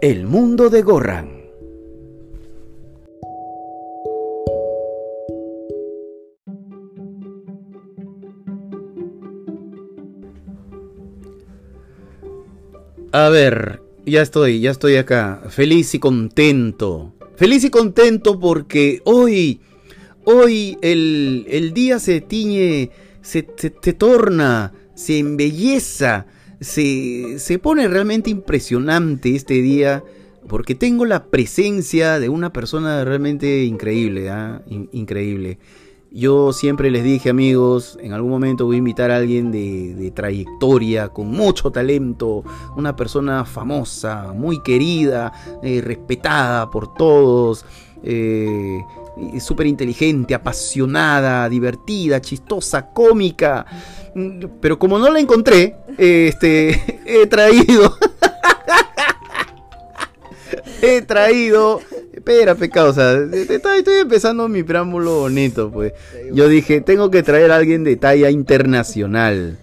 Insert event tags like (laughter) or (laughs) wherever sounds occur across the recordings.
El mundo de Gorran. A ver, ya estoy, ya estoy acá, feliz y contento. Feliz y contento porque hoy, hoy el, día se tiñe, se, torna, se embelleza, se, se pone realmente impresionante este día porque tengo la presencia de una persona realmente increíble, ¿ah? increíble. Yo siempre les dije, amigos, en algún momento voy a invitar a alguien de, trayectoria, con mucho talento, una persona famosa, muy querida, eh, respetada por todos, eh, súper inteligente, apasionada, divertida, chistosa, cómica. Pero como no la encontré, este, (laughs) he traído... (laughs) he traído Espera, pecado, estoy, empezando mi preámbulo bonito, pues. Yo dije, tengo que traer a alguien de talla internacional.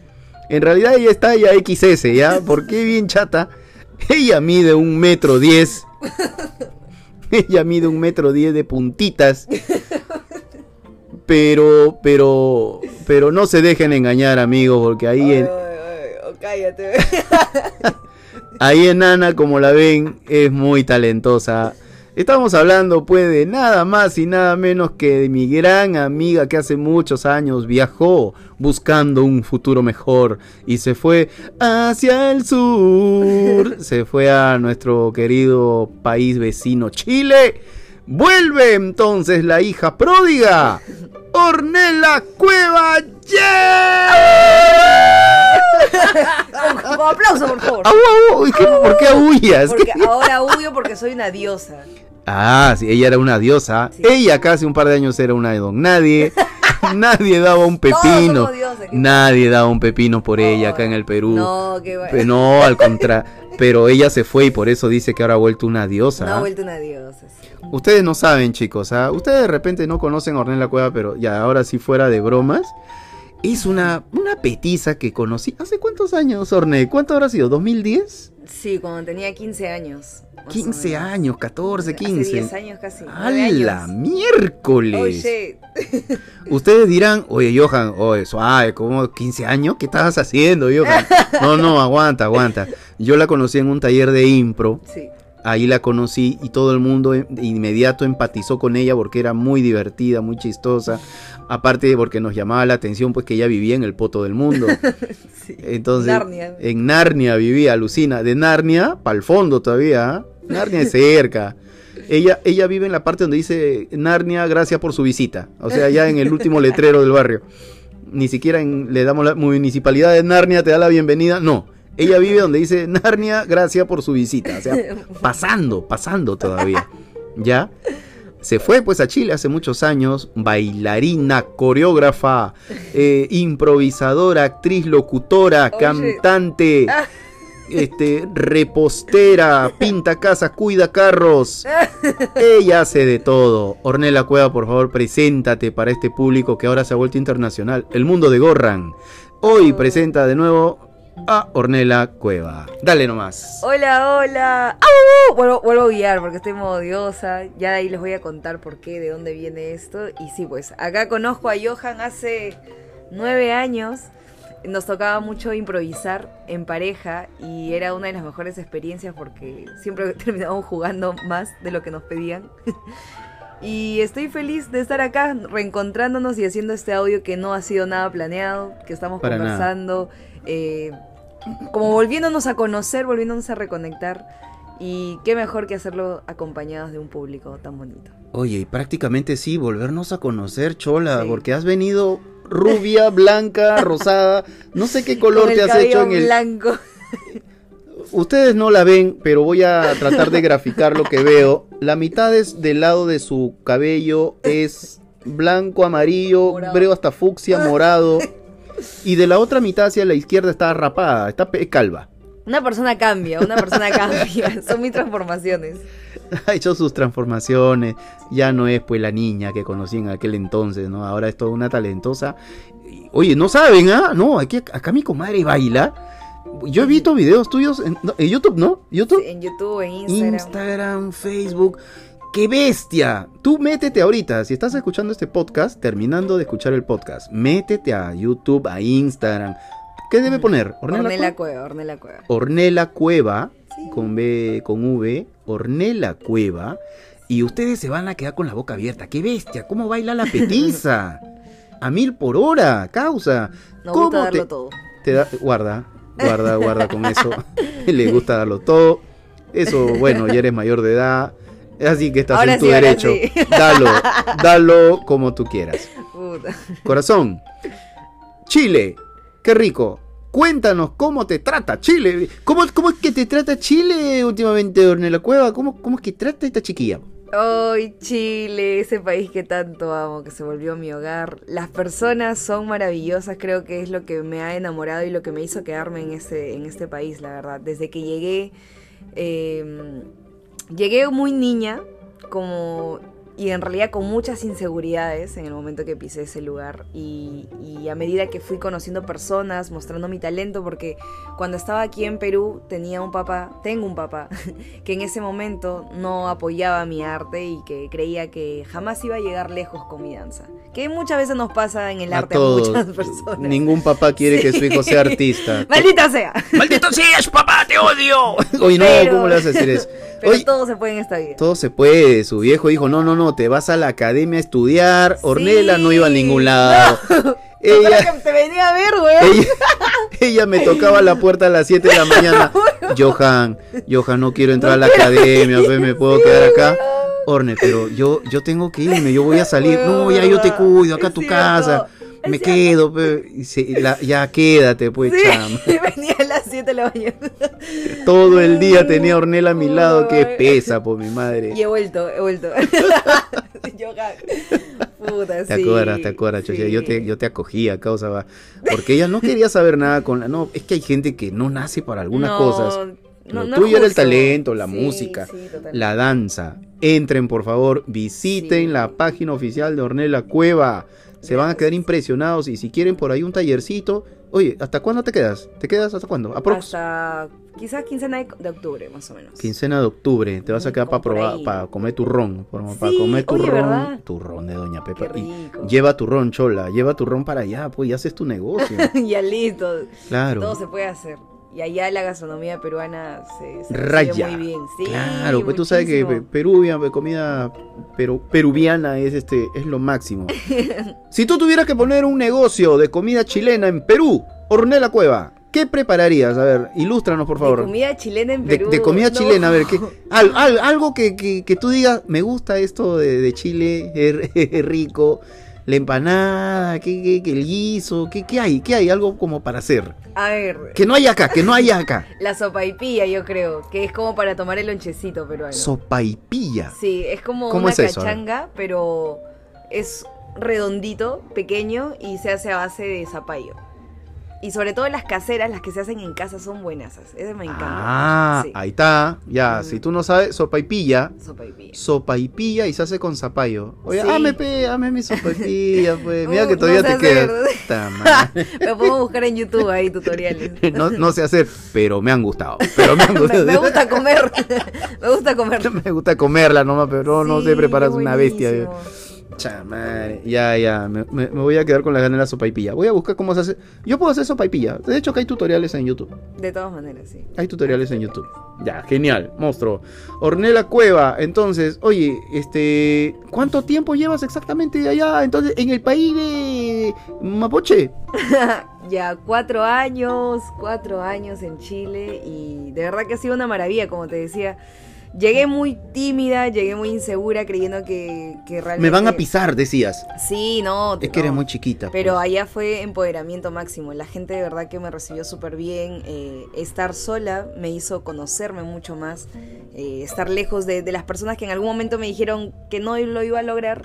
En realidad ella es talla XS, ¿ya? Porque bien chata. Ella mide un metro diez. (laughs) Ella mide un metro diez de puntitas. (laughs) Pero, pero, pero no se dejen engañar, amigos, porque ahí en... cállate. (laughs) ahí en Ana, como la ven, es muy talentosa Estamos hablando pues de nada más y nada menos que de mi gran amiga que hace muchos años viajó buscando un futuro mejor y se fue hacia el sur. (laughs) Se fue a nuestro querido país vecino Chile. Vuelve entonces la hija pródiga, Ornella Cueva. (laughs) Con aplauso, por favor. ¿Por qué? Porque ahora huyo porque soy una diosa. Ah, sí, ella era una diosa. Ella casi un par de años era una de don nadie. (laughs) nadie daba un pepino. nadie daba un pepino por ella acá en el Perú. No, qué bueno. No, al contrario. Pero ella se fue y por eso dice que ahora ha vuelto una diosa. No ha vuelto una diosa. Ustedes no saben, chicos. ¿ah? Ustedes de repente no conocen a Ornella Cueva, pero ya ahora sí fuera de bromas. Es una, una petiza que conocí. ¿Hace cuántos años, Orne? ¿Cuánto habrá sido? ¿2010? Sí, cuando tenía 15 años. 15 años, 14, 15. Hace 10 años casi. ¡A la miércoles! (laughs) Ustedes dirán, oye, Johan, oye, suave, ¿cómo 15 años? ¿Qué estabas haciendo, Johan? No, no, aguanta, aguanta. Yo la conocí en un taller de impro. Sí ahí la conocí y todo el mundo de inmediato empatizó con ella porque era muy divertida, muy chistosa. Aparte porque nos llamaba la atención pues que ella vivía en el poto del mundo. (laughs) Entonces, Narnia. en Narnia vivía, alucina, de Narnia para el fondo todavía. ¿ah? Narnia es cerca. Ella, ella vive en la parte donde dice Narnia, gracias por su visita. O sea, ya en el último letrero del barrio. Ni siquiera le damos la municipalidad de Narnia, te da la bienvenida. No, ella vive donde dice Narnia, gracias por su visita. O sea, (laughs) pasando, pasando todavía. ¿Ya? Se fue pues a Chile hace muchos años, bailarina, coreógrafa, eh, improvisadora, actriz, locutora, cantante, ah. Este, repostera, pinta casas, cuida carros. Ella hace de todo. Ornella Cueva, por favor, preséntate para este público que ahora se ha vuelto internacional. El mundo de Gorran. Hoy presenta de nuevo a Ornella Cueva. Dale nomás. Hola, hola. Vuelvo, vuelvo, a guiar porque estoy modiosa. Ya de ahí les voy a contar por qué, de dónde viene esto. Y sí, pues acá conozco a Johan hace nueve años. Nos tocaba mucho improvisar en pareja y era una de las mejores experiencias porque siempre (laughs) terminábamos jugando más de lo que nos pedían. (laughs) Y estoy feliz de estar acá reencontrándonos y haciendo este audio que no ha sido nada planeado, que estamos conversando. Eh, como volviéndonos a conocer, volviéndonos a reconectar. Y qué mejor que hacerlo acompañados de un público tan bonito. Oye, y prácticamente sí, volvernos a conocer, Chola, porque has venido rubia, blanca, rosada, no sé qué color te has hecho en el blanco. Ustedes no la ven, pero voy a tratar de graficar lo que veo. La mitad es del lado de su cabello es blanco, amarillo, breo hasta fucsia, morado. Y de la otra mitad hacia la izquierda está rapada, está calva. Una persona cambia, una persona (laughs) cambia. Son mis transformaciones. Ha hecho sus transformaciones. Ya no es pues la niña que conocí en aquel entonces, ¿no? Ahora es toda una talentosa. Oye, no saben, ¿ah? No, aquí, acá mi comadre baila. Yo he visto videos tuyos en, YouTube, ¿no? ¿YouTube? en YouTube, en Instagram. Instagram, Facebook. ¡Qué bestia! Tú métete ahorita, si estás escuchando este podcast, terminando de escuchar el podcast, métete a YouTube, a Instagram. ¿Qué debe poner? Ornella, Cueva? Ornella Cueva. Ornella Cueva, con B, con V, Ornella Cueva. Y ustedes se van a quedar con la boca abierta. ¡Qué bestia! ¿Cómo baila la petiza? (laughs) a mil por hora, causa. No ¿Cómo gusta darlo todo. Te da, guarda, guarda, guarda con eso. (laughs) Le gusta darlo todo. Eso, bueno, ya eres mayor de edad Así que estás en tu derecho. (laughs) Dalo, dalo como tú quieras. Corazón. Chile, qué rico. Cuéntanos cómo te trata Chile. ¿Cómo, cómo es que te trata Chile últimamente, Ornella Cueva? ¿Cómo, ¿Cómo es que trata esta chiquilla? Ay, Chile, ese país que tanto amo, que se volvió mi hogar. Las personas son maravillosas, creo que es lo que me ha enamorado y lo que me hizo quedarme en este, en este país, la verdad. Desde que llegué, eh, Llegué muy niña, como y en realidad con muchas inseguridades en el momento que pisé ese lugar y, a medida que fui conociendo personas, mostrando mi talento, porque cuando estaba aquí en Perú tenía un papá, tengo un papá, (laughs) que en ese momento no apoyaba mi arte y que creía que jamás iba a llegar lejos con mi danza. Que muchas veces nos pasa en el arte a, muchas (laughs) personas. Ningún papá quiere que su hijo sea artista. (laughs) ¡Maldita sea! ¡Maldito seas, papá! ¡Te odio! Oye, no, ¿cómo le vas a decir eso? Pero todo se puede en esta vida. Todo se puede. Su viejo dijo, no, no, no, te vas a la academia a estudiar. Ornella no iba a ningún lado. (laughs) Ella, te venía a ver, güey. (laughs) Ella, me tocaba la puerta a las 7 de la mañana. (laughs) Johan, Johan, no quiero entrar a la academia, me puedo quedar acá. Orne, pero yo, yo tengo que irme, yo voy a salir. No, ya yo te cuido, acá a tu casa me quedo, ya quédate, pues, sí, chama. Venía 7 de la mañana. (laughs) Todo el día tenía Ornella a mi lado, que pesa, por mi madre. Y he vuelto, he vuelto. (laughs) Puta, te acuerdas, te acuerdas, Yo te, yo te acogía, causa, porque ella no quería saber nada con la. No, es que hay gente que no nace para algunas cosas. Lo no, tuyo era el talento, la música, la danza. Entren, por favor, visiten la página oficial de Ornella Cueva se van a quedar impresionados y si quieren por ahí un tallercito, oye, ¿hasta cuándo te quedas? ¿Te quedas hasta cuándo? Hasta quizás quincena de octubre, más o menos. Quincena de octubre, te vas a quedar para probar, para comer turrón, para, comer turrón, turrón de Doña Pepa. Y lleva turrón, chola, lleva turrón para allá, pues ya haces tu negocio. (laughs) ya listo. Claro. Todo se puede hacer. Y allá la gastronomía peruana se, se Raya. muy bien. Sí, claro, pues tú sabes que Perú, comida peruviana es este es lo máximo. (laughs) si tú tuvieras que poner un negocio de comida chilena en Perú, Ornella Cueva, ¿qué prepararías? A ver, ilústranos por favor. De comida chilena en Perú. De, comida chilena, a ver, ¿qué, (laughs) algo que, que, tú digas, me gusta esto de, de Chile, es (laughs) rico la empanada, ¿qué, qué, el guiso, ¿qué, ¿qué, hay? ¿Qué hay? Algo como para hacer. A ver. Que no hay acá, que no hay acá. (laughs) La sopa y pilla, yo creo, que es como para tomar el lonchecito peruano. Sopa y pilla. Sí, es como una cachanga, pero es redondito, pequeño y se hace a base de zapallo. Y sobre todo las caseras, las que se hacen en casa, son buenas. Ese me encanta. Ah, ahí está. Ya, si tú no sabes, sopa y pilla. Sopa y pilla. Sopa y pilla y se hace con zapallo. Oye, sí. ame, pe, ame mi sopa y pilla, pues. (laughs) Mira que todavía te queda. (laughs) me puedo buscar en YouTube ahí tutoriales. (laughs) no, no sé hacer, pero me han gustado. Pero me, han gustado. me, gusta comer. me gusta comer. me gusta comerla nomás, pero no, sé preparar una bestia. Chamare, ya, ya, me, me, voy a quedar con la ganas de la sopaipilla. Voy a buscar cómo se hace. Yo puedo hacer sopaipilla. De hecho, que hay tutoriales en YouTube. De todas maneras, sí. Hay tutoriales en YouTube. Ya, genial, monstruo. Ornella Cueva, entonces, oye, este, ¿cuánto tiempo llevas exactamente allá? Entonces, en el país de Mapoche. (laughs) ya, cuatro años, cuatro años en Chile y de verdad que ha sido una maravilla, como te decía Llegué muy tímida, llegué muy insegura, creyendo que, realmente... Me van a pisar, decías. Sí, no. Es que eres muy chiquita. Pero pues. allá fue empoderamiento máximo. La gente de verdad que me recibió súper bien. Eh, estar sola me hizo conocerme mucho más. Eh, estar lejos de, de las personas que en algún momento me dijeron que no lo iba a lograr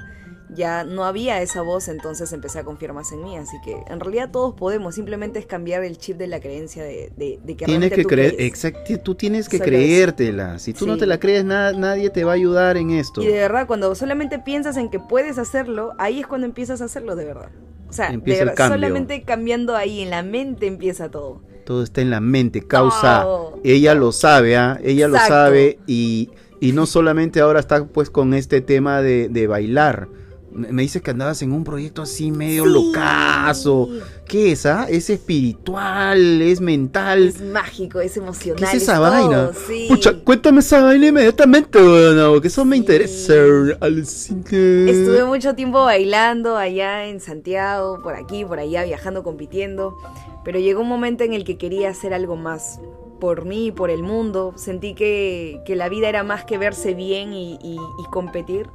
ya no había esa voz, entonces empecé a confiar más en mí. Así que en realidad todos podemos, simplemente es cambiar el chip de la creencia de, de, que tienes que creer, exacto, tú tienes que creértela. Si tú no te la crees, nada, nadie te va a ayudar en esto. Y de verdad, cuando solamente piensas en que puedes hacerlo, ahí es cuando empiezas a hacerlo de verdad. O sea, solamente cambiando ahí en la mente empieza todo. Todo está en la mente, causa. Ella lo sabe, ¿ah? Ella lo sabe y, y, no solamente ahora está pues con este tema de, de bailar me dices que andabas en un proyecto así medio locazo. ¿Qué es, ah? ¿Es espiritual? ¿Es mental? Es mágico, es emocional. ¿Qué es esa vaina? Pucha, cuéntame esa vaina inmediatamente, bueno, que eso me interesa. Estuve mucho tiempo bailando allá en Santiago, por aquí, por allá, viajando, compitiendo. Pero llegó un momento en el que quería hacer algo más por mí, por el mundo. Sentí que, que la vida era más que verse bien y, y competir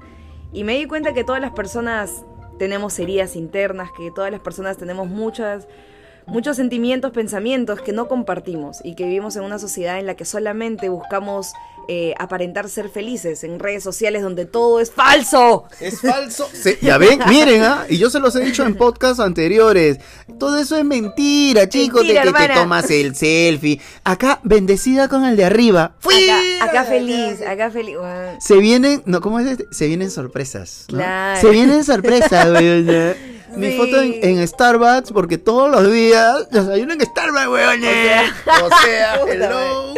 y me di cuenta que todas las personas tenemos heridas internas, que todas las personas tenemos muchas muchos sentimientos, pensamientos que no compartimos y que vivimos en una sociedad en la que solamente buscamos eh, aparentar ser felices en redes sociales donde todo es falso. Es falso. (laughs) ya ven, miren, ¿ah? y yo se los he dicho en podcasts anteriores. Todo eso es mentira, chicos, de que te tomas el selfie. Acá, bendecida con el de arriba. ¡Fui! Acá, feliz, acá feliz. Se vienen, no, ¿cómo es este? Se vienen sorpresas. Se vienen sorpresas, güey. (laughs) Mi foto en, Starbucks porque todos los días desayuno en Starbucks, weón. O sea, (laughs) hello.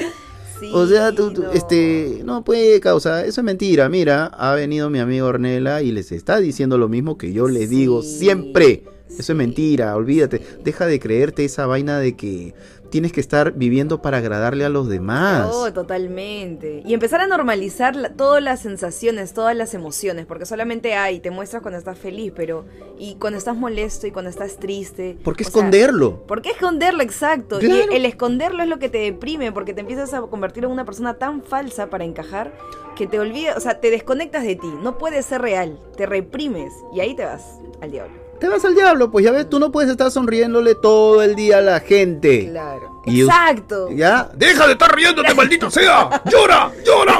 O sea, tú, este, no puede causa, eso es mentira. Mira, ha venido mi amigo Ornella y les está diciendo lo mismo que yo le digo siempre. Eso es mentira, olvídate. Deja de creerte esa vaina de que tienes que estar viviendo para agradarle a los demás. Oh, totalmente. Y empezar a normalizar todas las sensaciones, todas las emociones, porque solamente hay, te muestras cuando estás feliz, pero y cuando estás molesto y cuando estás triste. ¿Por qué esconderlo? ¿Por qué esconderlo? Exacto. Y el esconderlo es lo que te deprime, porque te empiezas a convertir en una persona tan falsa para encajar que te olvidas, o sea, te desconectas de ti, no puedes ser real, te reprimes y ahí te vas al diablo te vas al diablo, pues ya ves, tú no puedes estar sonriéndole todo el día a la gente. Claro. Exacto. ¿Ya? Deja de estar riéndote, (laughs) maldito sea. Llora, llora.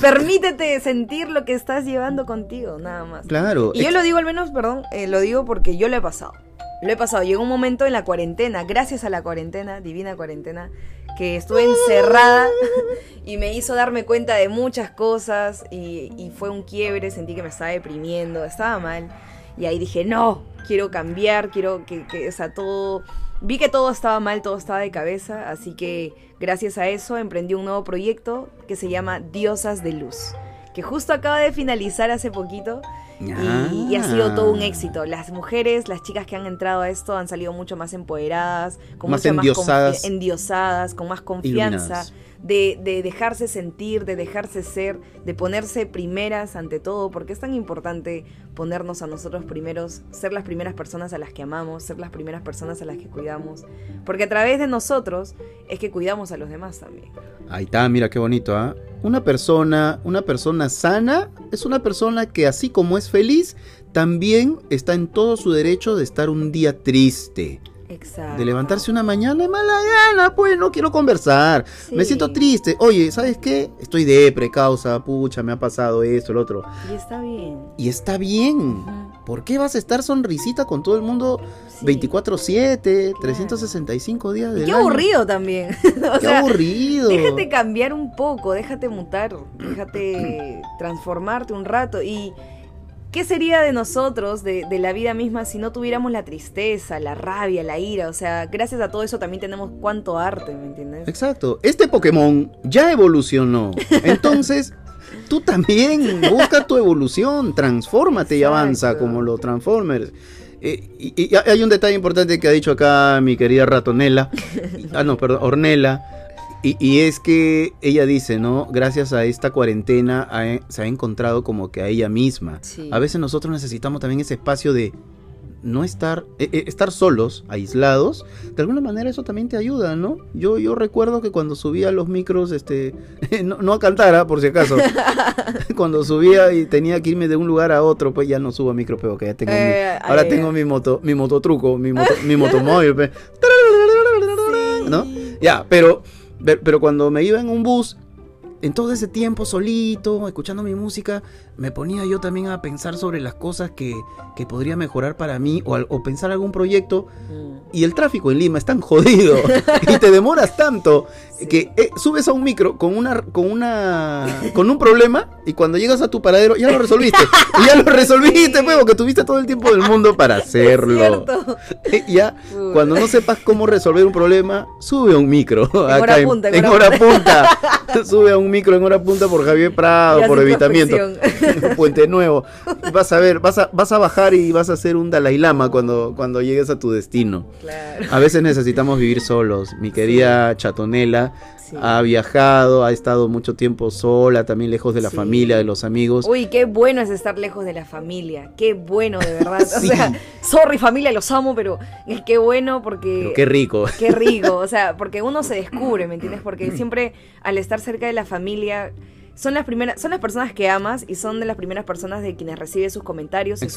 Permítete sentir lo que estás llevando contigo, nada más. Claro. Y yo lo digo al menos, perdón, eh, lo digo porque yo lo he pasado. Lo he pasado. Llegó un momento en la cuarentena, gracias a la cuarentena, divina cuarentena, que estuve encerrada (laughs) y me hizo darme cuenta de muchas cosas y, y fue un quiebre, sentí que me estaba deprimiendo, estaba mal. Y ahí dije, no, quiero cambiar, quiero que, que, o sea, todo... Vi que todo estaba mal, todo estaba de cabeza, así que gracias a eso emprendí un nuevo proyecto que se llama Diosas de Luz, que justo acaba de finalizar hace poquito y, ha sido todo un ah. éxito. Las mujeres, las chicas que han entrado a esto han salido mucho más empoderadas, con más endiosadas, más endiosadas, con más confianza de, dejarse sentir, de dejarse ser, de ponerse primeras ante todo, porque es tan importante ponernos a nosotros primeros, ser las primeras personas a las que amamos, ser las primeras personas a las que cuidamos, porque a través de nosotros es que cuidamos a los demás también. Ahí está, mira qué bonito, ¿ah? Una persona, una persona sana es una persona que así como es feliz, también está en todo su derecho de estar un día triste de levantarse una mañana de mala gana, pues no quiero conversar. Me siento triste. Oye, ¿sabes qué? Estoy de precausa, pucha, me ha pasado esto, el otro. Y está bien. Y está bien. ¿Por qué vas a estar sonrisita con todo el mundo 24/7, 365 días de Qué aburrido también. (laughs) qué aburrido. Déjate cambiar un poco, déjate mutar, déjate (clears throat) transformarte un rato y ¿Qué sería de nosotros, de, la vida misma, si no tuviéramos la tristeza, la rabia, la ira? O sea, gracias a todo eso también tenemos cuánto arte, ¿me entiendes? Exacto. Este Pokémon ya evolucionó. (laughs) Entonces, tú también busca tu evolución, transfórmate y avanza como los Transformers. Eh, y, hay un detalle importante que ha dicho acá mi querida ratonela. (laughs) ah, no, perdón, Ornela y, es que ella dice, ¿no? Gracias a esta cuarentena se ha encontrado como que a ella misma. A veces nosotros necesitamos también ese espacio de no estar, eh, eh, estar solos, aislados. De alguna manera eso también te ayuda, ¿no? Yo, yo recuerdo que cuando subía los micros, este, (laughs) no, a cantar, ¿ah? por si acaso. (laughs) cuando subía y tenía que irme de un lugar a otro, pues ya no subo a micro, pero que ya tengo eh, ahora tengo mi moto, mi mototruco, mi moto, mi motomóvil, pues. (laughs) ¿no? Ya, pero pero cuando me iba en un bus, en todo ese tiempo solito, escuchando mi música, me ponía yo también a pensar sobre las cosas que, que podría mejorar para mí o, o pensar algún proyecto. Mm. Y el tráfico en Lima es tan jodido (laughs) y te demoras tanto que eh, subes a un micro con una con una con un problema y cuando llegas a tu paradero ya lo resolviste. (laughs) y ya lo resolviste, pues, porque tuviste todo el tiempo del mundo para hacerlo. (laughs) ya cuando no sepas cómo resolver un problema, sube a un micro en hora punta, en, hora punta. sube a un micro en hora punta por Javier Prado, por evitamiento. (laughs) Puente Nuevo. Vas a ver, vas a, vas a bajar y vas a hacer un Dalai Lama cuando, cuando llegues a tu destino. A veces necesitamos vivir solos. Mi querida Chatonela ha viajado, ha estado mucho tiempo sola, también lejos de la familia, de los amigos. Uy, qué bueno es estar lejos de la familia. Qué bueno, de verdad. (laughs) O sea, sorry familia, los amo, pero qué bueno porque... qué rico. (laughs) Qué rico. O sea, (laughs) porque uno se descubre, ¿me entiendes? Porque siempre al estar cerca de la familia son las primeras, son las personas que amas y son de las primeras personas de quienes recibes sus comentarios y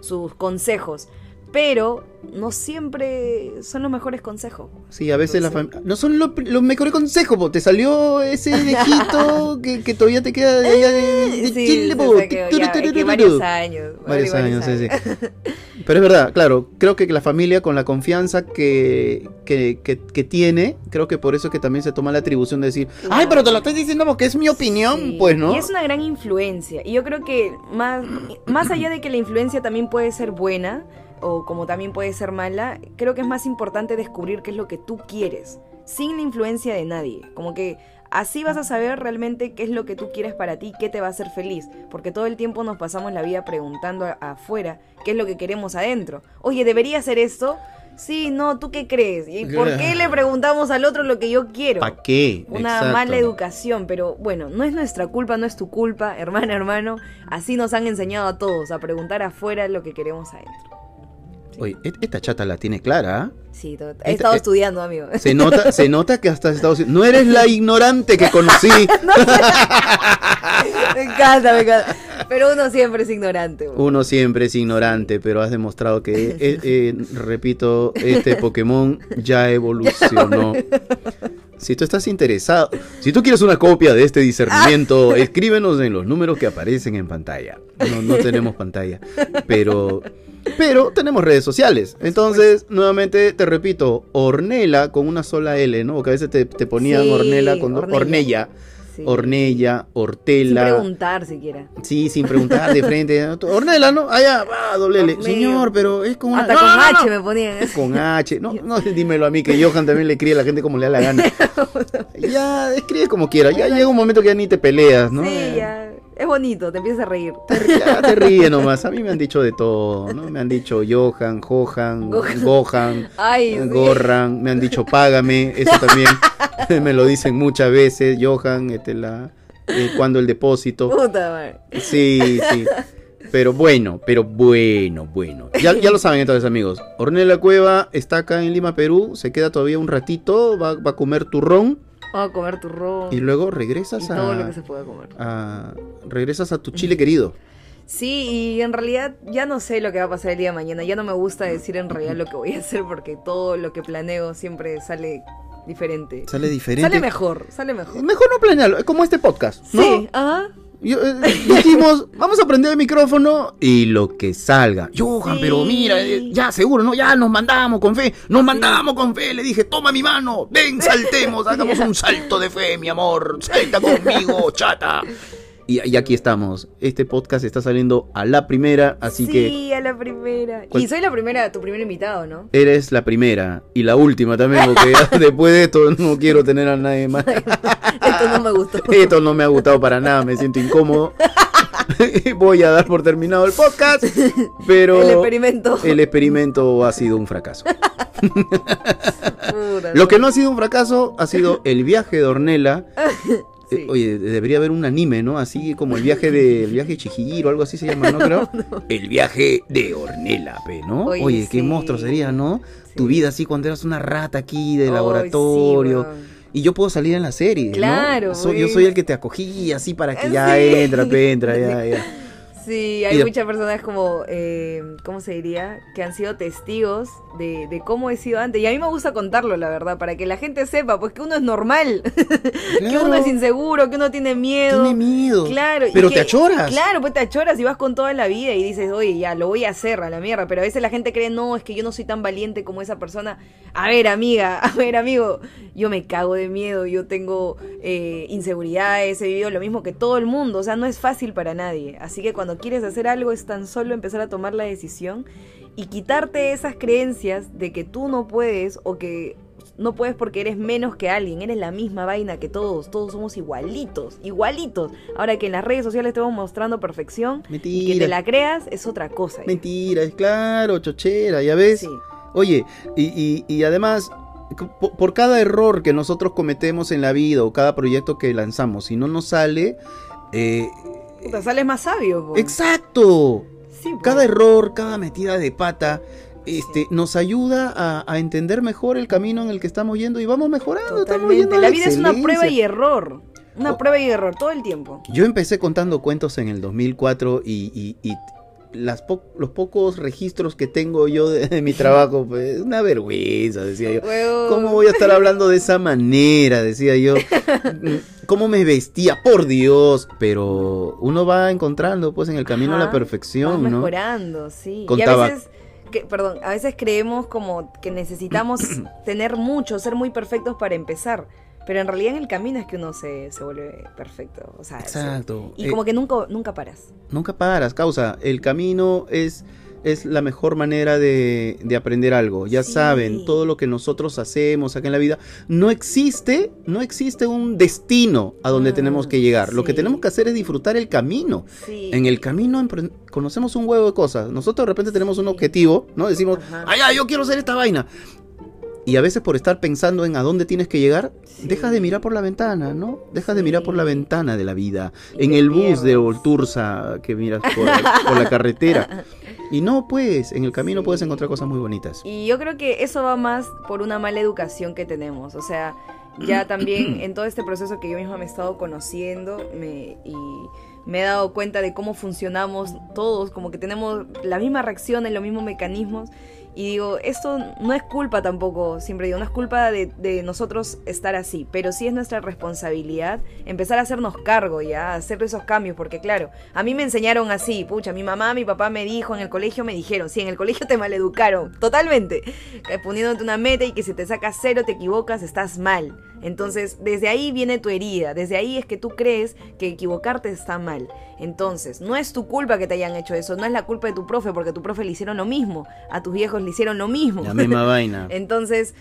sus consejos pero no siempre son los mejores consejos. Sí, a veces la familia... No son los, mejores consejos, te salió ese (laughs) viejito que, que, todavía te queda de, allá de, Chile, varios años. Varios, años, sí, sí. (laughs) Pero es verdad, claro, creo que la familia con la confianza que, que, que, tiene, creo que por eso que también se toma la atribución de decir, ay, pero te lo estoy diciendo porque es mi opinión, pues, ¿no? Y es una gran influencia. Y yo creo que más, más allá de que la influencia también puede ser buena, o como también puede ser mala, creo que es más importante descubrir qué es lo que tú quieres, sin la influencia de nadie. Como que así vas a saber realmente qué es lo que tú quieres para ti, qué te va a hacer feliz. Porque todo el tiempo nos pasamos la vida preguntando afuera qué es lo que queremos adentro. Oye, ¿debería hacer esto? Sí, no, ¿tú qué crees? ¿Y por qué le (laughs) preguntamos al otro lo que yo quiero? ¿Para qué? Una mala educación, pero bueno, no es nuestra culpa, no es tu culpa, (laughs) hermana, hermano. Así nos han enseñado a todos a preguntar afuera lo que queremos adentro. Oye, e-, esta chata la tiene clara. ¿ah? Sí, he estado estudiando, amigo. Se nota, se nota que hasta has estado No eres la ignorante que conocí. (laughs) me encanta, me encanta. Pero uno siempre es ignorante. Uno siempre es ignorante, pero has demostrado que, (laughs) eh, eh, repito, este Pokémon ya evolucionó. Si tú estás interesado, si tú quieres una copia de este discernimiento, escríbenos en los números que aparecen en pantalla. No, no tenemos pantalla, pero pero tenemos redes sociales. Entonces, nuevamente te repito, Ornela con una sola L, ¿no? Porque a veces te, ponían Ornela con Ornella. Ornella, Hortela. Sin preguntar siquiera. Sí, sin preguntar de frente. Ornella, ¿no? Allá, va, doble L. Señor, pero es con Hasta con H me ponían. Es con H. No, no, dímelo a mí, que Johan también le escribe a la gente como le da la gana. (laughs) ya, escribe como quiera. Ya llega un momento que ya ni te peleas, ¿no? Sí, ya. Es bonito, te empiezas a reír. Ya te ríes nomás. A mí me han dicho de todo, ¿no? Me han dicho Johan, Johan, Gohan, Gorran, me han dicho págame, eso también (laughs) me lo dicen muchas veces, Johan, este, la, eh, cuando el depósito. Puta madre. Sí, sí. Pero bueno, pero bueno, bueno. Ya, ya lo saben entonces, amigos. Ornella Cueva está acá en Lima, Perú. Se queda todavía un ratito. Va, va a comer turrón. Vamos a comer turrón. Y luego regresas a. Todo lo que se pueda comer. regresas a tu Chile querido. Sí, y en realidad ya no sé lo que va a pasar el día de mañana. Ya no me gusta decir en realidad lo que voy a hacer porque todo lo que planeo siempre sale diferente. Sale diferente. Sale mejor, sale mejor. Mejor no planearlo, como este podcast. ¿no? Sí, ajá. Eh, dijimos, vamos a prender el micrófono y lo que salga. Johan, pero mira, eh, ya seguro, ¿no? Ya nos mandamos con fe, nos mandamos con fe. Le dije, toma mi mano, ven, saltemos, hagamos (laughs) un salto de fe, mi amor. Salta conmigo, chata. Y, aquí estamos. Este podcast está saliendo a la primera, así que. Sí, a la primera. Y soy la primera, tu primer invitado, ¿no? Eres la primera y la última también, porque (laughs) después de esto no quiero tener a nadie más. esto no me gustó. (laughs) Esto no me ha gustado para nada, me siento incómodo. (laughs) Voy a dar por terminado el podcast, pero. El experimento. El experimento ha sido un fracaso. Lo que no ha sido un fracaso ha sido el viaje de Ornella eh, oye, debería haber un anime, ¿no? Así como el viaje de el viaje de Chihiro, algo así se llama, ¿no? Creo. (laughs) El viaje de Ornella, ¿no? Oye, qué monstruo sería, ¿no? Tu vida así cuando eras una rata aquí de laboratorio. y yo puedo salir en la serie, claro, ¿no? yo soy el que te acogí así para que ya entra, entra, ya, (laughs) ya. Sí, hay muchas personas como, eh, ¿cómo se diría? Que han sido testigos de, cómo he sido antes. Y a mí me gusta contarlo, la verdad, para que la gente sepa, pues que uno es normal, (laughs) que uno es inseguro, que uno tiene miedo. Tiene miedo. Claro. Pero te achoras. Claro, pues te achoras y vas con toda la vida y dices, oye, ya, lo voy a hacer a la mierda. Pero a veces la gente cree, no, es que yo no soy tan valiente como esa persona. A ver, amiga, (laughs) a ver, amigo, yo me cago de miedo, yo tengo eh, inseguridades, he vivido lo mismo que todo el mundo. O sea, no es fácil para nadie. Así que cuando quieres hacer algo es tan solo empezar a tomar la decisión y quitarte esas creencias de que tú no puedes o que no puedes porque eres menos que alguien, eres la misma vaina que todos, todos somos igualitos, igualitos. Ahora que en las redes sociales te vamos mostrando perfección y que te la creas es otra cosa. Mentira, es claro, chochera, ya ves. Oye, y, además, por, cada error que nosotros cometemos en la vida o cada proyecto que lanzamos, si no nos sale, eh, Puta, sales más sabio. Exacto. Cada error, cada metida de pata, este, nos ayuda a, entender mejor el camino en el que estamos yendo y vamos mejorando. la, vida es una prueba y error. Una oh. prueba y error todo el tiempo. Yo empecé contando cuentos en el 2004 y, y, las los pocos registros que tengo yo de, mi trabajo, pues una vergüenza, decía yo. ¿Cómo voy a estar hablando de esa manera? Decía yo. (laughs) ¿Cómo me vestía? Por Dios. Pero uno va encontrando, pues, en el camino a la perfección, ¿no? mejorando, sí. Y a veces, que, perdón, a veces creemos como que necesitamos (clears throat) tener mucho, ser muy perfectos para empezar. Pero en realidad en el camino es que uno se, se vuelve perfecto. O sea, Exacto. y como eh, que nunca, nunca paras. Nunca paras, causa. El camino es, es la mejor manera de, de aprender algo. Ya saben, todo lo que nosotros hacemos acá en la vida, no existe, no existe un destino a donde tenemos que llegar. Lo que tenemos que hacer es disfrutar el camino. En el camino conocemos un huevo de cosas. Nosotros de repente tenemos un objetivo, ¿no? Decimos, ay, yo quiero hacer esta vaina. Y a veces por estar pensando en a dónde tienes que llegar, dejas de mirar por la ventana, ¿no? Dejas de mirar por la ventana de la vida, en el bus de Olturza que miras por, la carretera. (laughs) Y no, pues, en el camino puedes encontrar cosas muy bonitas. Y yo creo que eso va más por una mala educación que tenemos. O sea, ya también (clears throat) en todo este proceso que yo misma me he estado conociendo me, y me he dado cuenta de cómo funcionamos todos, como que tenemos la misma reacción, los mismos mecanismos. Y digo, esto no es culpa tampoco, siempre digo, no es culpa de, nosotros estar así, pero sí es nuestra responsabilidad empezar a hacernos cargo ya, hacer esos cambios, porque claro, a mí me enseñaron así, pucha, mi mamá, mi papá me dijo, en el colegio me dijeron, sí, en el colegio te maleducaron, totalmente, eh, poniéndote una meta y que si te sacas cero te equivocas, estás mal. Entonces, desde ahí viene tu herida, desde ahí es que tú crees que equivocarte está mal. Entonces, no es tu culpa que te hayan hecho eso, no es la culpa de tu profe, porque a tu profe le hicieron lo mismo, a tus viejos le hicieron lo mismo. La misma (laughs) vaina. Entonces,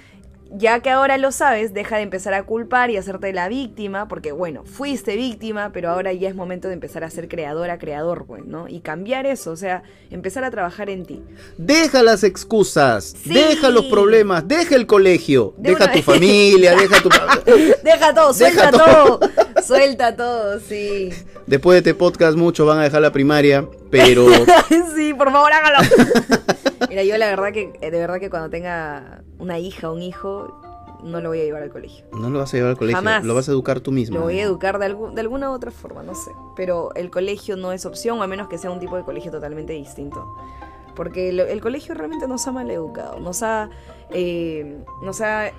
ya que ahora lo sabes, deja de empezar a culpar y hacerte la víctima, porque bueno, fuiste víctima, pero ahora ya es momento de empezar a ser creadora, creador, pues, ¿no? Y cambiar eso, o sea, empezar a trabajar en ti. Deja las excusas, deja los problemas, deja el colegio, deja tu familia, deja tu... (laughs) deja todo, suelta todo. suelta todo, sí. Después de este podcast muchos van a dejar la primaria, pero... (laughs) sí, por favor hágalo. (laughs) Yo la verdad que, de verdad que cuando tenga una hija o un hijo, no lo voy a llevar al colegio. No lo vas a llevar al colegio, Jamás. lo vas a educar tú mismo. Lo voy a educar de, de alguna u otra forma, no sé. Pero el colegio no es opción, a menos que sea un tipo de colegio totalmente distinto. Porque el, colegio realmente nos ha mal educado, nos ha, eh, nos ha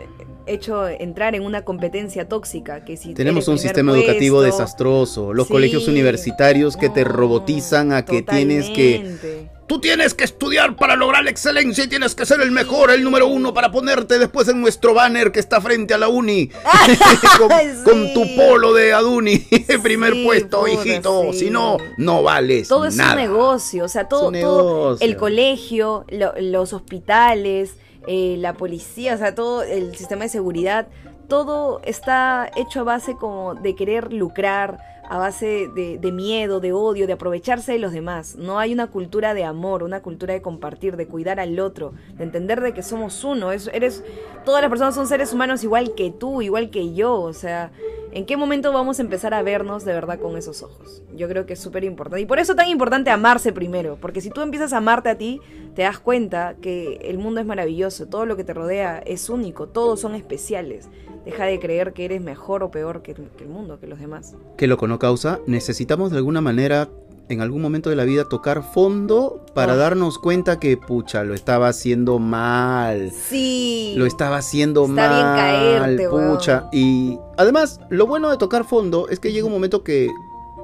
hecho entrar en una competencia tóxica. que si Tenemos un sistema educativo desastroso, los colegios universitarios que te robotizan a que tienes que Tú tienes que estudiar para lograr la excelencia y tienes que ser el mejor, el número uno, para ponerte después en nuestro banner que está frente a la uni. (laughs) (laughs) con, tu polo de Aduni. (laughs) primer puesto, hijito. Si no, no vales. Todo es un negocio. O sea, todo, el colegio, los hospitales, eh, la policía, o sea, todo el sistema de seguridad. Todo está hecho a base como de querer lucrar a base de, miedo, de odio, de aprovecharse de los demás. No hay una cultura de amor, una cultura de compartir, de cuidar al otro, de entender de que somos uno. eres, todas las personas son seres humanos igual que tú, igual que yo. O sea, ¿en qué momento vamos a empezar a vernos de verdad con esos ojos? Yo creo que es súper importante. Y por eso es tan importante amarse primero, porque si tú empiezas a amarte a ti, te das cuenta que el mundo es maravilloso, todo lo que te rodea es único, todos son especiales. Deja de creer que eres mejor o peor que, el mundo, que los demás. Que lo no causa, necesitamos de alguna manera en algún momento de la vida tocar fondo para Oh. darnos cuenta que, pucha, lo estaba haciendo mal. Sí. Lo estaba haciendo Está bien mal, caerte, weón. pucha. Y además, lo bueno de tocar fondo es que llega un momento que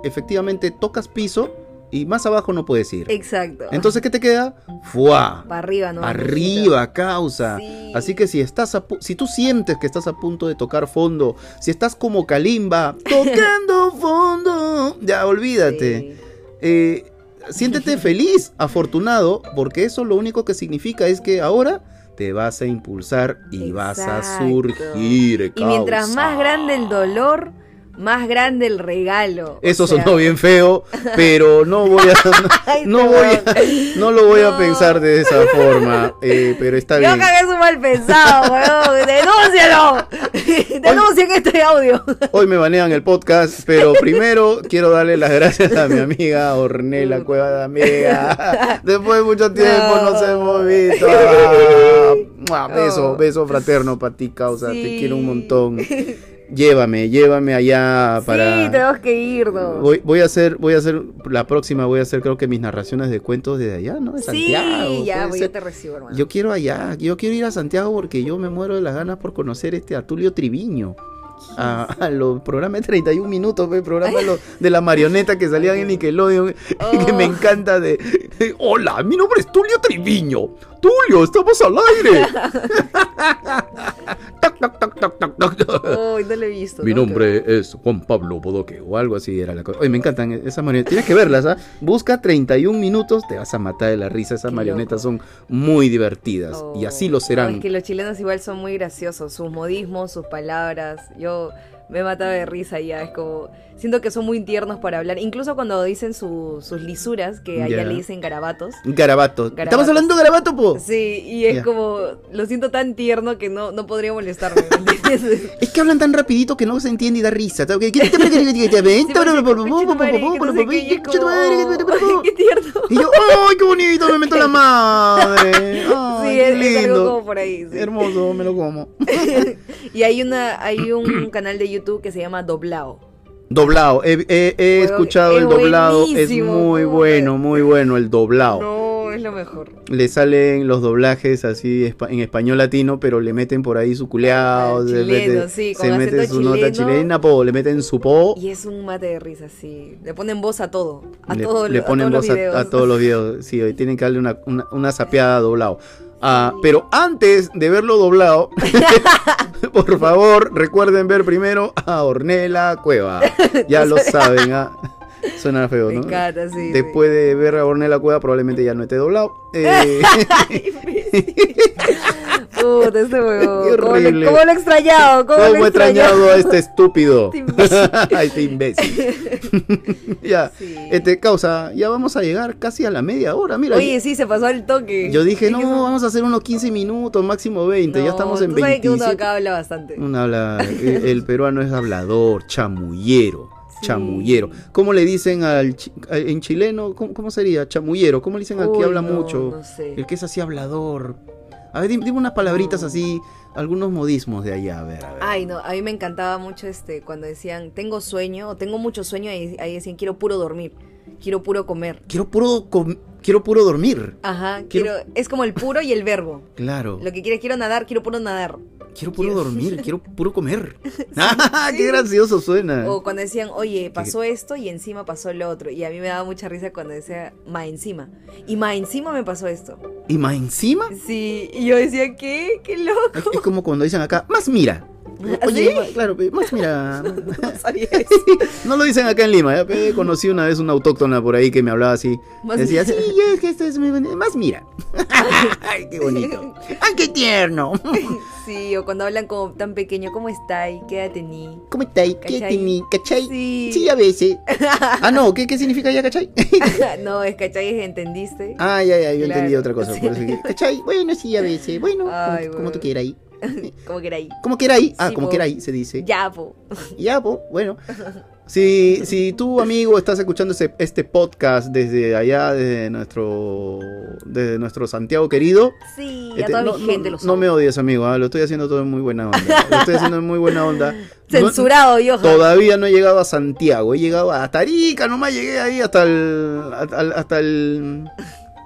efectivamente tocas piso y más abajo no puedes ir. Exacto. Entonces, ¿qué te queda? ¡Fua! para arriba, ¿no? Arriba, causa. Sí. Así que si estás a si tú sientes que estás a punto de tocar fondo, si estás como Kalimba, (laughs) tocando fondo, ya olvídate. Sí. Eh, siéntete feliz, afortunado, porque eso lo único que significa es que ahora te vas a impulsar y vas a surgir. Y mientras más grande el dolor, más grande el regalo. O Eso sea, sonó bien feo, pero no voy a, (laughs) Ay, no, voy a, no lo voy a pensar de esa forma, eh, pero está Yo bien. cagué su mal pensado, weón. ¡Denúncialo! ¡Denuncien este audio! Hoy me banean el podcast, pero primero quiero darle las gracias a mi amiga Ornella Cueva de Amiga. Después de mucho tiempo No. nos hemos visto. (laughs) Ah, beso, beso fraterno para ti, causa. Te quiero un montón. (laughs) Llévame, llévame allá para. Sí, tenemos que irnos. Voy, voy a hacer, voy a hacer, la próxima voy a hacer creo que mis narraciones de cuentos desde allá, ¿no? De Santiago. sí, ya, puede pues yo te recibo, hermano. Yo quiero allá, yo quiero ir a Santiago porque yo me muero de las ganas por conocer este a Tulio Triviño. A, a los programas de 31 minutos, el programa de, la marioneta que salían en Nickelodeon, (laughs) que me Oh. encanta de, de, Hola, mi nombre es Tulio Triviño. Tulio, estamos al aire. Toc, toc, toc, no lo he visto. Mi que nombre es Juan Pablo Bodoque o algo así era la cosa. Oye, me encantan esas marionetas. Tienes que verlas, ¿ah? Busca 31 minutos, te vas a matar de la risa. Esas Qué marionetas loco. son muy divertidas Oh, y así lo no, serán. es que los chilenos igual son muy graciosos, sus modismos, sus palabras. Yo me he matado de risa ya, es como... Siento que son muy tiernos para hablar, incluso cuando dicen su- sus lisuras, que allá Ya. le dicen garabatos. Garabato. ¿Estamos Garabatos. hablando de garabato, po? Sí, y es como... Lo siento tan tierno que no, no podría molestarme. (laughs) Es que hablan tan rapidito que no se entiende y da risa. ¿sabes? Sí, parece, "Concha tu madre, que no sé qué", y es como, "Oh, qué tierno. (laughs) Y yo, ¡ay, qué bonito! Me meto la (laughs) madre. Ay, Sí, es, es algo lindo. como por ahí. sí. Hermoso, me lo como. y hay una hay un (clears throat) canal de YouTube que se llama Doblao. Doblado. He, he- he Huevón, escuchado es el doblado. Es muy bueno, muy bueno el doblado. No, es lo mejor. Le salen los doblajes así en español latino, pero le meten por ahí su culeado. Se chileno, mete- sí, con se mete su nota chileno. chilena, po, le meten su po. Y es un mate de risa, sí. Le ponen voz a todo. A, le, todo, le a ponen todos voz los a, videos. a todos los videos. Sí, hoy tienen que darle una, una, una sapeada doblado. Ah, pero antes de verlo doblado, (laughs) por favor, recuerden ver primero a Ornella Cueva. Ya (laughs) lo saben, ah. Suena feo, Me ¿no? encanta, sí. Después de ver a Ornella Cueva, probablemente ya no esté doblado. Eh, (laughs) sí. Puta, ese huevo. (laughs) Qué ¿Cómo, le- horrible. cómo lo he extrañado? ¿Cómo, lo ¿Cómo he extrañado a este estúpido? (laughs) Este imbécil. a este imbécil. ya, Sí. este causa, ya vamos a llegar casi a la media hora. Mira, Oye, sí, se pasó el toque. yo dije, no, son- vamos a hacer unos 15 minutos, máximo 20. ya No, estamos en tú sabes que 27. uno acá habla bastante. Uno habla, el, el peruano es hablador, chamullero. Sí. Chamullero. ¿Cómo le dicen al chi- a- en chileno? ¿Cómo, cómo sería? Chamullero. ¿Cómo le dicen al que Uy, habla no, mucho? no sé. El que es así hablador. A ver, dime, dime unas palabritas No. así, algunos modismos de allá, a ver, a ver. Ay, no, a mí me encantaba mucho este cuando decían, tengo sueño o tengo mucho sueño, ahí, ahí decían, quiero puro dormir, quiero puro comer. Quiero puro, com- quiero puro dormir. Ajá, Quiero- quiero, es como el puro y el verbo. Claro. Lo que quieres, quiero nadar, quiero puro nadar. Quiero puro quiero- dormir, (laughs) quiero puro comer. ¡Ah, ¡Qué gracioso suena! O cuando decían, oye, pasó esto y encima pasó lo otro. Y a mí me daba mucha risa cuando decía, ma encima. Y ma encima me pasó esto. ¿Y más encima? Sí, y yo decía, ¿qué? ¡Qué Es, loco! es como cuando dicen acá, más mira. Oye, ¿Sí? claro, más mira. (laughs) No sabía (laughs) eso. No lo dicen acá en Lima, pe, conocí una vez una autóctona por ahí que me hablaba así. Decía, mira. sí, es que esto es muy bonito. Más mira. (laughs) Ay, qué bonito. Ay, qué tierno. Sí, o cuando hablan como tan pequeño, ¿cómo está? ¿Y qué edad tení? ¿Cómo está ahí? ¿Qué ¿Cachai? tení? ¿Cachai? Sí. Sí, a veces. Ah, no, ¿qué, qué significa ya, cachai? no, es cachai, es entendiste. Ah, ya, ya, yo Claro, entendí otra cosa. sí. por eso que- ¿Cachai? Bueno, sí, a veces. Bueno, Ay, como, como tú quieras ahí. (laughs) Como que era ahí. Como quiera ahí. Ah, Sí, como ahí se dice. Ya, po. (laughs) Ya, po, bueno. Si, si tú, amigo, estás escuchando este, este podcast desde allá, desde nuestro, desde nuestro Santiago querido. Sí, a este, toda no, mi gente no, no me odies, amigo, ¿ah? lo estoy haciendo todo en muy buena onda. (laughs) Lo estoy haciendo en muy buena onda. Censurado, yo. Todavía no he llegado a Santiago, he llegado a Tarica, nomás llegué ahí hasta el, hasta el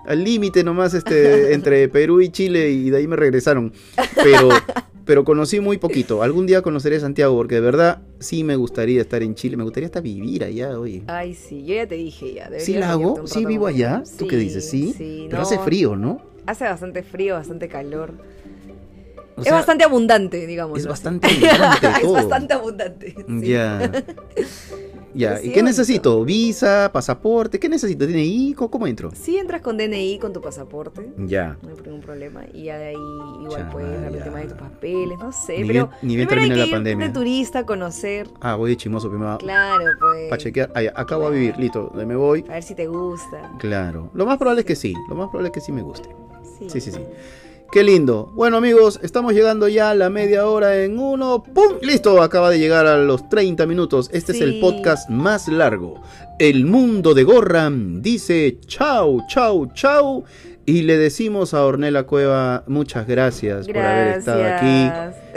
al límite nomás este (laughs) entre Perú y Chile y de ahí me regresaron. Pero pero conocí muy poquito. Algún día conoceré Santiago porque de verdad sí me gustaría estar en Chile, me gustaría hasta vivir allá, oye. Ay, sí, yo ya te dije ya. ¿Sí la hago? ¿Sí vivo allá? ¿Tú qué dices? Sí. sí pero hace frío, ¿no? Hace bastante frío, bastante calor. es bastante abundante, digamos. Es bastante abundante. (laughs) es bastante abundante. Ya. (laughs) Ya, ¿y qué necesito? ¿Visa, pasaporte? ¿Qué necesito? ¿DNI? ¿Cómo, entro? Sí, entras con DNI, con tu pasaporte. Ya. No hay ningún problema. Y ya de ahí igual puedes dar el tema de tus papeles, no sé. Ni pero bien, ni bien termina la pandemia. de turista, conocer. Ah, voy de chimoso primero. Claro, pues. Para chequear. Ah, acá voy a vivir, listo, me voy. A ver si te gusta. Claro. Lo más probable es que sí. Lo más probable es que sí me guste. Sí, sí, sí. sí. Qué lindo. Bueno amigos, estamos llegando ya a la media hora en uno. ¡Pum! Listo, acaba de llegar a los 30 minutos. Este es el podcast más largo. El mundo de Gorram dice chau, chau, chau. Y le decimos a Ornella Cueva muchas gracias, por haber estado aquí.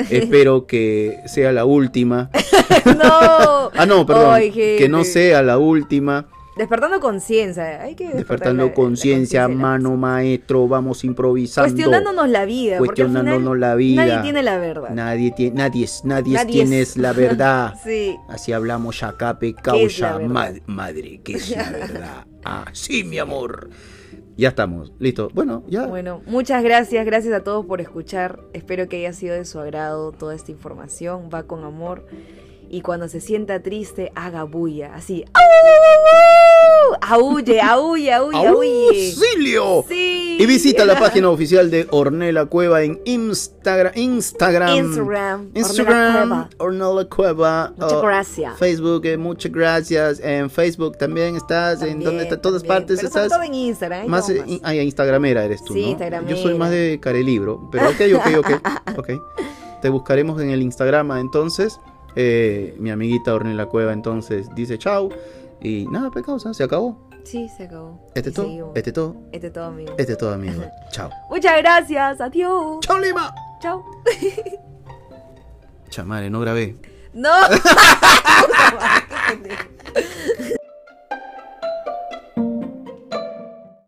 Espero (laughs) que sea la última. (laughs) no. ah, no, perdón. que no sea la última. Despertando conciencia, hay que despertando conciencia, mano maestro, vamos improvisando. Cuestionándonos la vida, cuestionándonos la vida. Nadie tiene la verdad. Nadie tiene, nadie, nadie, tiene la verdad. (laughs) sí. Así hablamos yacape, causa, madre, que es la verdad. (laughs) Ah, sí, mi amor. Ya estamos, listo. Bueno, ya. Bueno, muchas gracias, gracias a todos por escuchar. Espero que haya sido de su agrado toda esta información. Va con amor y cuando se sienta triste, haga bulla, así. Aulle, aulle, aulle, aulle. ¡Auxilio! Sí. Y visita la página oficial de Ornella Cueva en Instagram. Instagram. Instagram. Instagram. Ornella Cueva. Muchas oh, gracias. Facebook, eh, muchas gracias. En Facebook también estás. en donde está, todas partes pero estás. todo en Instagram. Más, in, ah, Instagramera eres tú, sí, ¿no? Instagramera. Yo soy más de carelibro. Pero ok, ok, ok. (laughs) ok. Te buscaremos en el Instagram entonces. Eh, mi amiguita Ornella Cueva entonces dice chao. Y nada, pecados, se acabó. Sí, se acabó. Este todo. Este todo. Este todo, amigo. Este todo, amigo. (laughs) chao. Muchas gracias. Adiós. Chao, Lima. Chao. Chamare, no grabé. (laughs) No. (laughs)